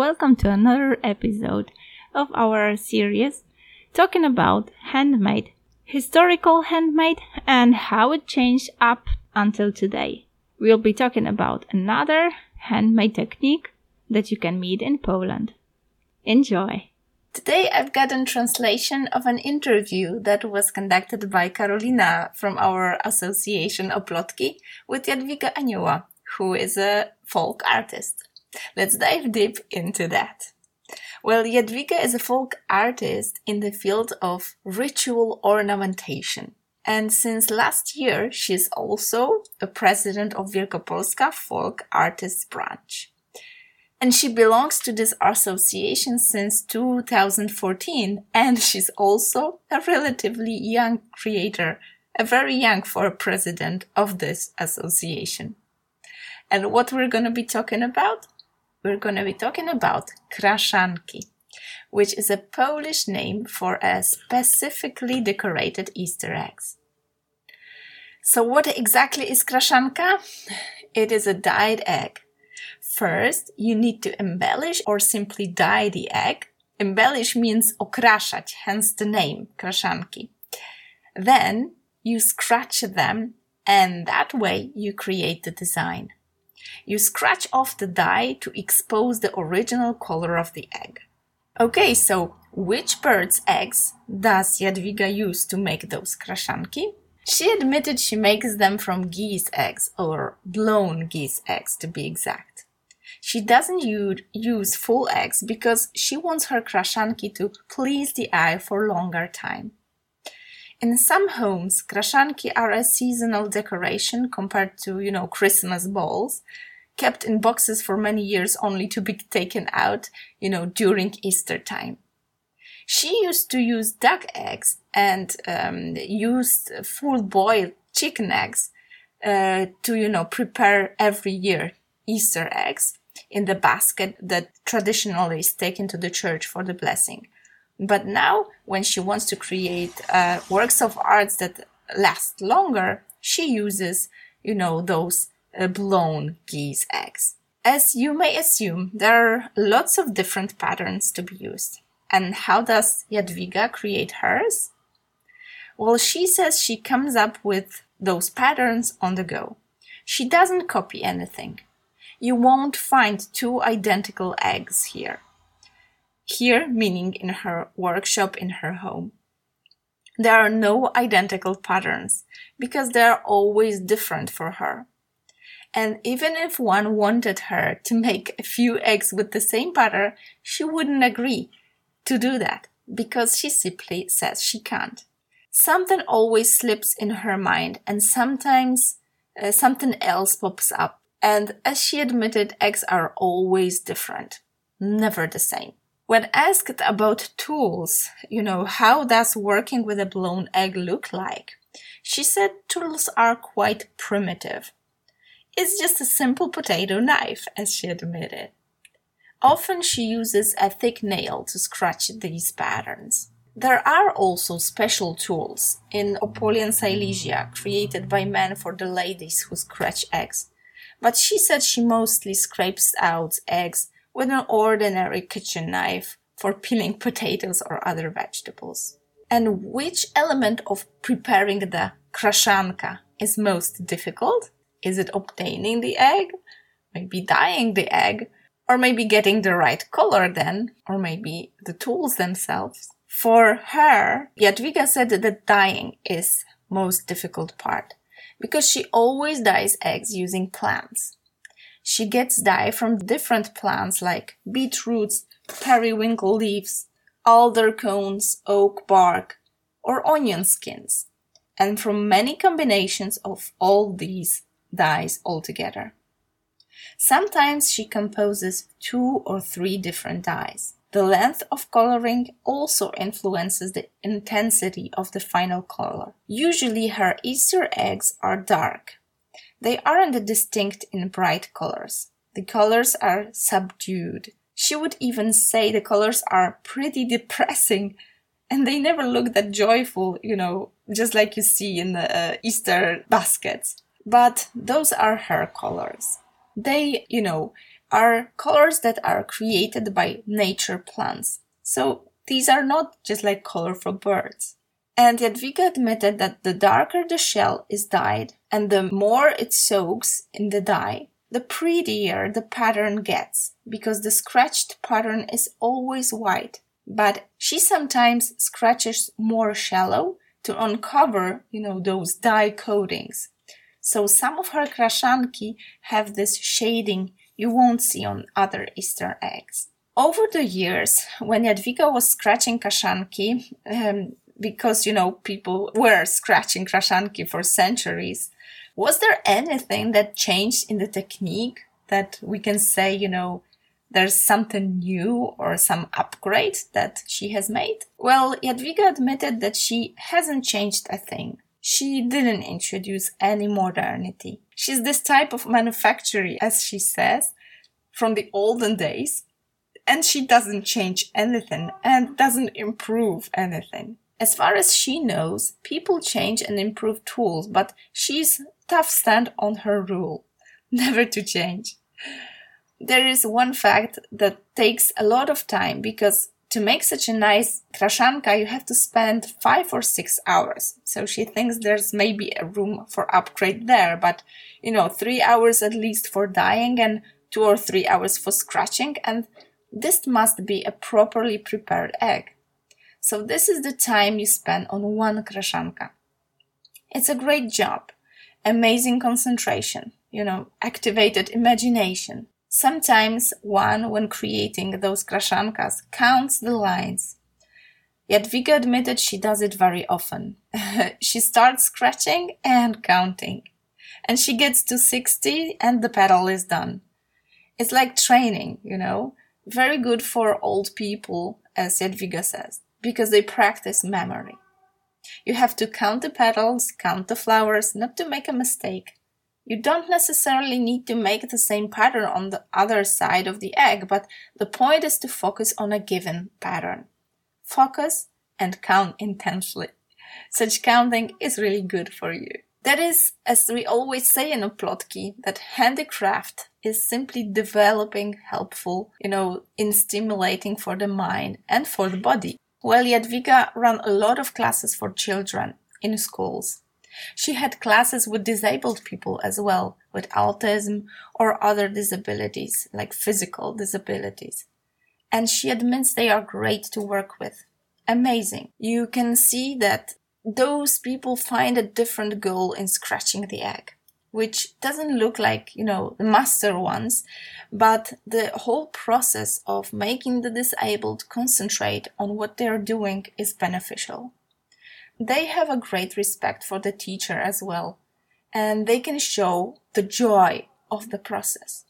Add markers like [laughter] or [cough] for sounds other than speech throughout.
welcome to another episode of our series talking about handmade, historical handmade, and how it changed up until today. We'll be talking about another handmade technique that you can meet in Poland. Enjoy! Today I've got a translation of an interview that was conducted by Karolina from our association Oplotki with Jadwiga Anioła, who is a folk artist. Let's dive deep into that. Well, Jadwiga is a folk artist in the field of ritual ornamentation. And since last year, she's also a president of Wielkopolska Folk Artists Branch and she belongs to this association since 2014 and she's also a relatively young creator a very young for a president of this association and what we're going to be talking about we're going to be talking about kraszanki which is a polish name for a specifically decorated easter eggs so what exactly is kraszanka it is a dyed egg First, you need to embellish or simply dye the egg. Embellish means okraszać, hence the name, kraszanki. Then you scratch them and that way you create the design. You scratch off the dye to expose the original color of the egg. Okay, so which bird's eggs does Jadwiga use to make those kraszanki? She admitted she makes them from geese eggs, or blown geese eggs to be exact. She doesn't use full eggs because she wants her kraszanki to please the eye for longer time. In some homes, kraszanki are a seasonal decoration compared to, you know, Christmas balls, kept in boxes for many years only to be taken out, you know, during Easter time. She used to use duck eggs and um, used full boiled chicken eggs uh, to, you know, prepare every year Easter eggs in the basket that traditionally is taken to the church for the blessing. But now, when she wants to create uh, works of arts that last longer, she uses, you know, those uh, blown geese eggs. As you may assume, there are lots of different patterns to be used. And how does Jadwiga create hers? Well, she says she comes up with those patterns on the go. She doesn't copy anything you won't find two identical eggs here. Here, meaning in her workshop in her home. There are no identical patterns because they are always different for her. And even if one wanted her to make a few eggs with the same pattern, she wouldn't agree to do that because she simply says she can't. Something always slips in her mind and sometimes uh, something else pops up and as she admitted, eggs are always different, never the same. When asked about tools, you know, how does working with a blown egg look like? She said tools are quite primitive. It's just a simple potato knife, as she admitted. Often she uses a thick nail to scratch these patterns. There are also special tools in Opole Silesia created by men for the ladies who scratch eggs but she said she mostly scrapes out eggs with an ordinary kitchen knife for peeling potatoes or other vegetables. And which element of preparing the kraszanka is most difficult? Is it obtaining the egg? Maybe dyeing the egg? Or maybe getting the right color then? Or maybe the tools themselves? For her, Jadwiga said that dyeing is most difficult part because she always dyes eggs using plants. She gets dye from different plants like beetroots, periwinkle leaves, alder cones, oak bark, or onion skins, and from many combinations of all these dyes altogether. Sometimes she composes two or three different dyes. The length of coloring also influences the intensity of the final color. Usually her Easter eggs are dark. They aren't distinct in bright colors. The colors are subdued. She would even say the colors are pretty depressing and they never look that joyful, you know, just like you see in the uh, Easter baskets. But those are her colors. They, you know, are colors that are created by nature plants. So these are not just like colorful birds. And Jadwiga admitted that the darker the shell is dyed and the more it soaks in the dye, the prettier the pattern gets because the scratched pattern is always white. But she sometimes scratches more shallow to uncover, you know, those dye coatings. So some of her kraszanki have this shading you won't see on other Easter eggs. Over the years, when Jadwiga was scratching kraszanki, um, because, you know, people were scratching kraszanki for centuries, was there anything that changed in the technique that we can say, you know, there's something new or some upgrade that she has made? Well, Jadwiga admitted that she hasn't changed a thing. She didn't introduce any modernity. She's this type of manufacturer, as she says, from the olden days, and she doesn't change anything and doesn't improve anything. As far as she knows, people change and improve tools, but she's tough stand on her rule, [laughs] never to change there is one fact that takes a lot of time because to make such a nice kraszanka, you have to spend five or six hours. So she thinks there's maybe a room for upgrade there, but you know, three hours at least for dyeing and two or three hours for scratching. And this must be a properly prepared egg. So this is the time you spend on one kraszanka. It's a great job. Amazing concentration, you know, activated imagination. Sometimes one, when creating those kraszankas, counts the lines. Jadwiga admitted she does it very often. [laughs] she starts scratching and counting. And she gets to 60 and the pedal is done. It's like training, you know, very good for old people, as Jadwiga says, because they practice memory. You have to count the petals, count the flowers, not to make a mistake. You don't necessarily need to make the same pattern on the other side of the egg, but the point is to focus on a given pattern. Focus and count intensely. Such counting is really good for you. That is, as we always say in Oplotki, that handicraft is simply developing helpful, you know, in stimulating for the mind and for the body. Well, Jadwiga ran a lot of classes for children in schools. She had classes with disabled people as well, with autism or other disabilities, like physical disabilities. And she admits they are great to work with. Amazing. You can see that those people find a different goal in scratching the egg, which doesn't look like, you know, the master ones, but the whole process of making the disabled concentrate on what they're doing is beneficial they have a great respect for the teacher as well, and they can show the joy of the process.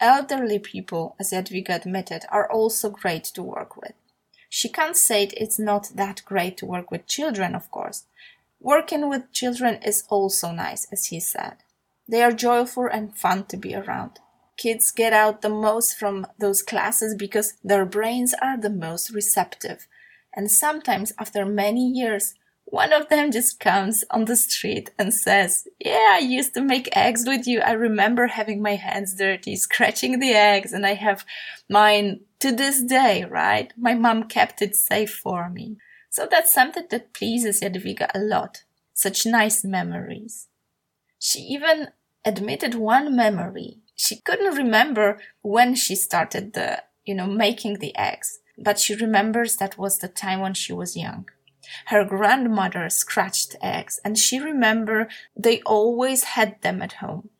Elderly people, as Jadwiga admitted, are also great to work with. She can't say it's not that great to work with children, of course. Working with children is also nice, as he said. They are joyful and fun to be around. Kids get out the most from those classes because their brains are the most receptive and sometimes after many years, one of them just comes on the street and says, Yeah, I used to make eggs with you. I remember having my hands dirty, scratching the eggs, and I have mine to this day, right? My mom kept it safe for me. So that's something that pleases Jadwiga a lot. Such nice memories. She even admitted one memory. She couldn't remember when she started the, you know, making the eggs but she remembers that was the time when she was young. Her grandmother scratched eggs, and she remember they always had them at home.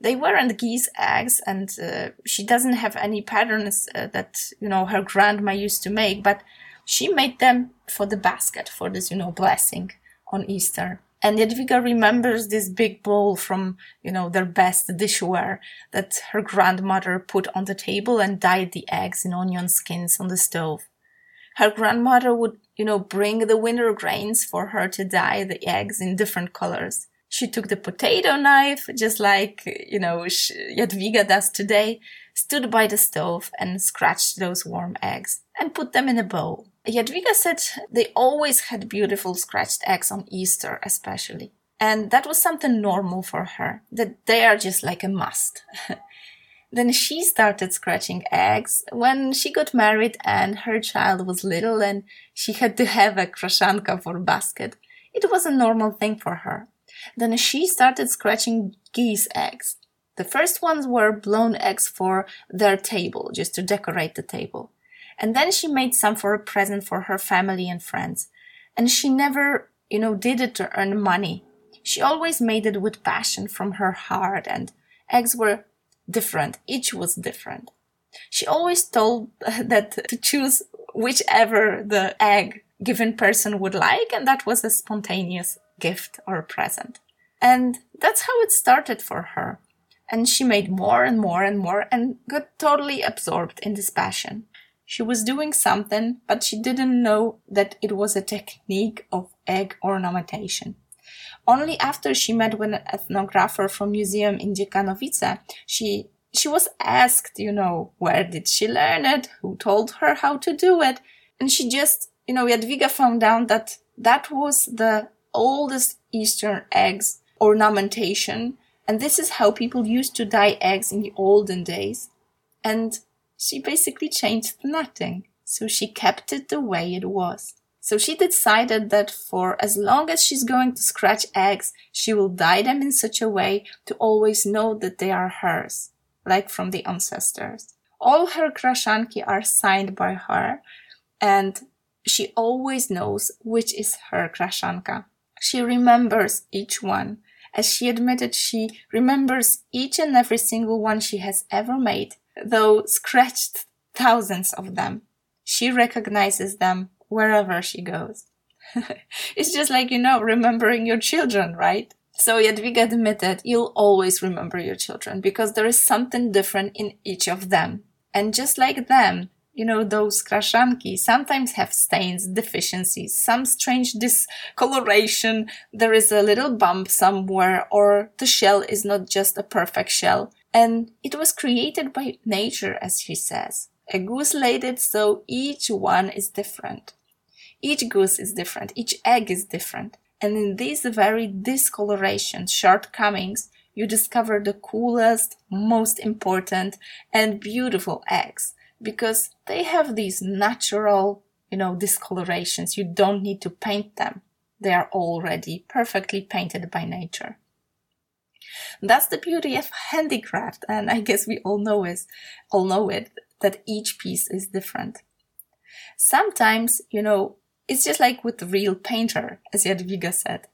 They weren't geese eggs, and uh, she doesn't have any patterns uh, that you know her grandma used to make, but she made them for the basket for this you know blessing on Easter. And Jadwiga remembers this big bowl from, you know, their best dishware that her grandmother put on the table and dyed the eggs in onion skins on the stove. Her grandmother would, you know, bring the winter grains for her to dye the eggs in different colors. She took the potato knife, just like, you know, Jadwiga does today, stood by the stove and scratched those warm eggs and put them in a bowl. Jadwiga said they always had beautiful scratched eggs on Easter, especially. And that was something normal for her, that they are just like a must. [laughs] Then she started scratching eggs when she got married and her child was little and she had to have a kraszanka for basket. It was a normal thing for her. Then she started scratching geese eggs. The first ones were blown eggs for their table, just to decorate the table. And then she made some for a present for her family and friends. And she never, you know, did it to earn money. She always made it with passion from her heart and eggs were different. Each was different. She always told [laughs] that to choose whichever the egg given person would like, and that was a spontaneous gift or present. And that's how it started for her. And she made more and more and more and got totally absorbed in this passion. She was doing something, but she didn't know that it was a technique of egg ornamentation. Only after she met with an ethnographer from museum in Dziekanowice, she she was asked, you know, where did she learn it? Who told her how to do it? And she just, you know, Jadwiga found out that that was the oldest Eastern eggs ornamentation. And this is how people used to dye eggs in the olden days. And she basically changed nothing. So she kept it the way it was. So she decided that for as long as she's going to scratch eggs, she will dye them in such a way to always know that they are hers, like from the ancestors. All her kraszanki are signed by her, and she always knows which is her kraszanka. She remembers each one. As she admitted, she remembers each and every single one she has ever made, though scratched thousands of them. She recognizes them wherever she goes. [laughs] it's just like, you know, remembering your children, right? So Jadwiga admitted, you'll always remember your children because there is something different in each of them. And just like them, you know, those kraszanki sometimes have stains, deficiencies, some strange discoloration. There is a little bump somewhere or the shell is not just a perfect shell. And it was created by nature, as she says. A goose laid it so each one is different. Each goose is different. Each egg is different. And in these very discolorations, shortcomings, you discover the coolest, most important, and beautiful eggs because they have these natural, you know, discolorations. You don't need to paint them. They are already perfectly painted by nature. That's the beauty of handicraft, and I guess we all know it, all know it, that each piece is different. Sometimes, you know, it's just like with the real painter, as Jadwiga said.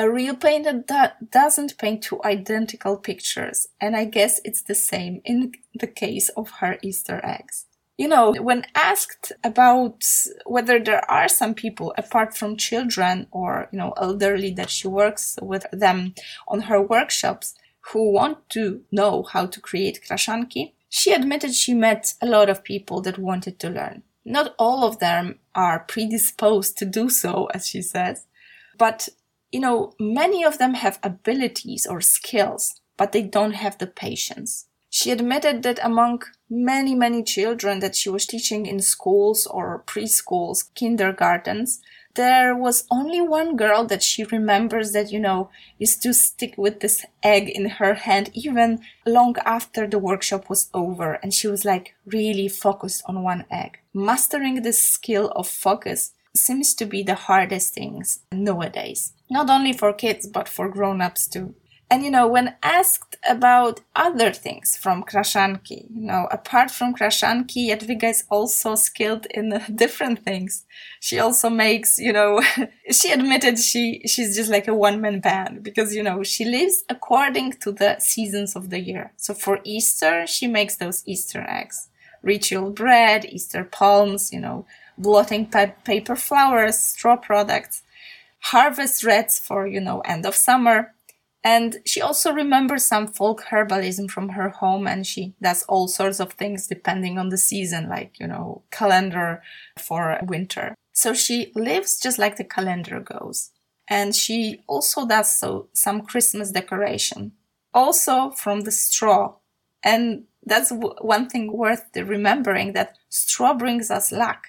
A real painter doesn't paint two identical pictures, and I guess it's the same in the case of her Easter eggs. You know, when asked about whether there are some people apart from children or, you know, elderly that she works with them on her workshops who want to know how to create kraszanki, she admitted she met a lot of people that wanted to learn. Not all of them are predisposed to do so, as she says, but you know, many of them have abilities or skills, but they don't have the patience. She admitted that among many, many children that she was teaching in schools or preschools, kindergartens, there was only one girl that she remembers that, you know, used to stick with this egg in her hand even long after the workshop was over. And she was like really focused on one egg. Mastering this skill of focus seems to be the hardest things nowadays. Not only for kids, but for grown-ups too. And you know, when asked about other things from Kraszanki, you know, apart from Kraszanki, Jadwiga is also skilled in [laughs] different things. She also makes, you know, [laughs] she admitted she, she's just like a one-man band because, you know, she lives according to the seasons of the year. So for Easter, she makes those Easter eggs, ritual bread, Easter palms, you know, blotting paper flowers, straw products, harvest wreaths for, you know, end of summer. And she also remembers some folk herbalism from her home and she does all sorts of things depending on the season, like, you know, calendar for winter. So she lives just like the calendar goes. And she also does so some Christmas decoration, also from the straw. And that's one thing worth remembering that straw brings us luck.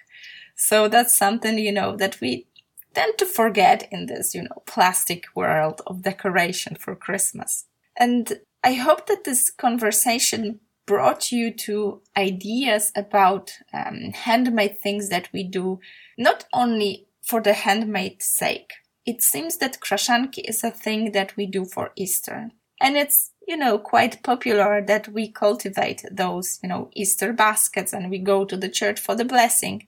So that's something, you know, that we tend to forget in this, you know, plastic world of decoration for Christmas. And I hope that this conversation brought you to ideas about um, handmade things that we do, not only for the handmade sake. It seems that kraszanki is a thing that we do for Easter. And it's, you know, quite popular that we cultivate those, you know, Easter baskets and we go to the church for the blessing.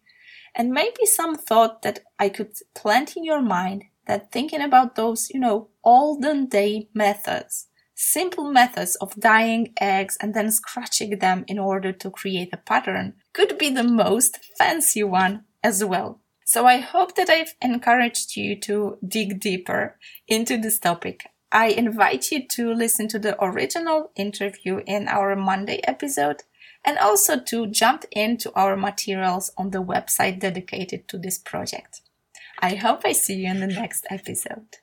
And maybe some thought that I could plant in your mind that thinking about those, you know, olden day methods, simple methods of dyeing eggs and then scratching them in order to create a pattern could be the most fancy one as well. So I hope that I've encouraged you to dig deeper into this topic. I invite you to listen to the original interview in our Monday episode and also to jump into our materials on the website dedicated to this project. I hope I see you in the next episode.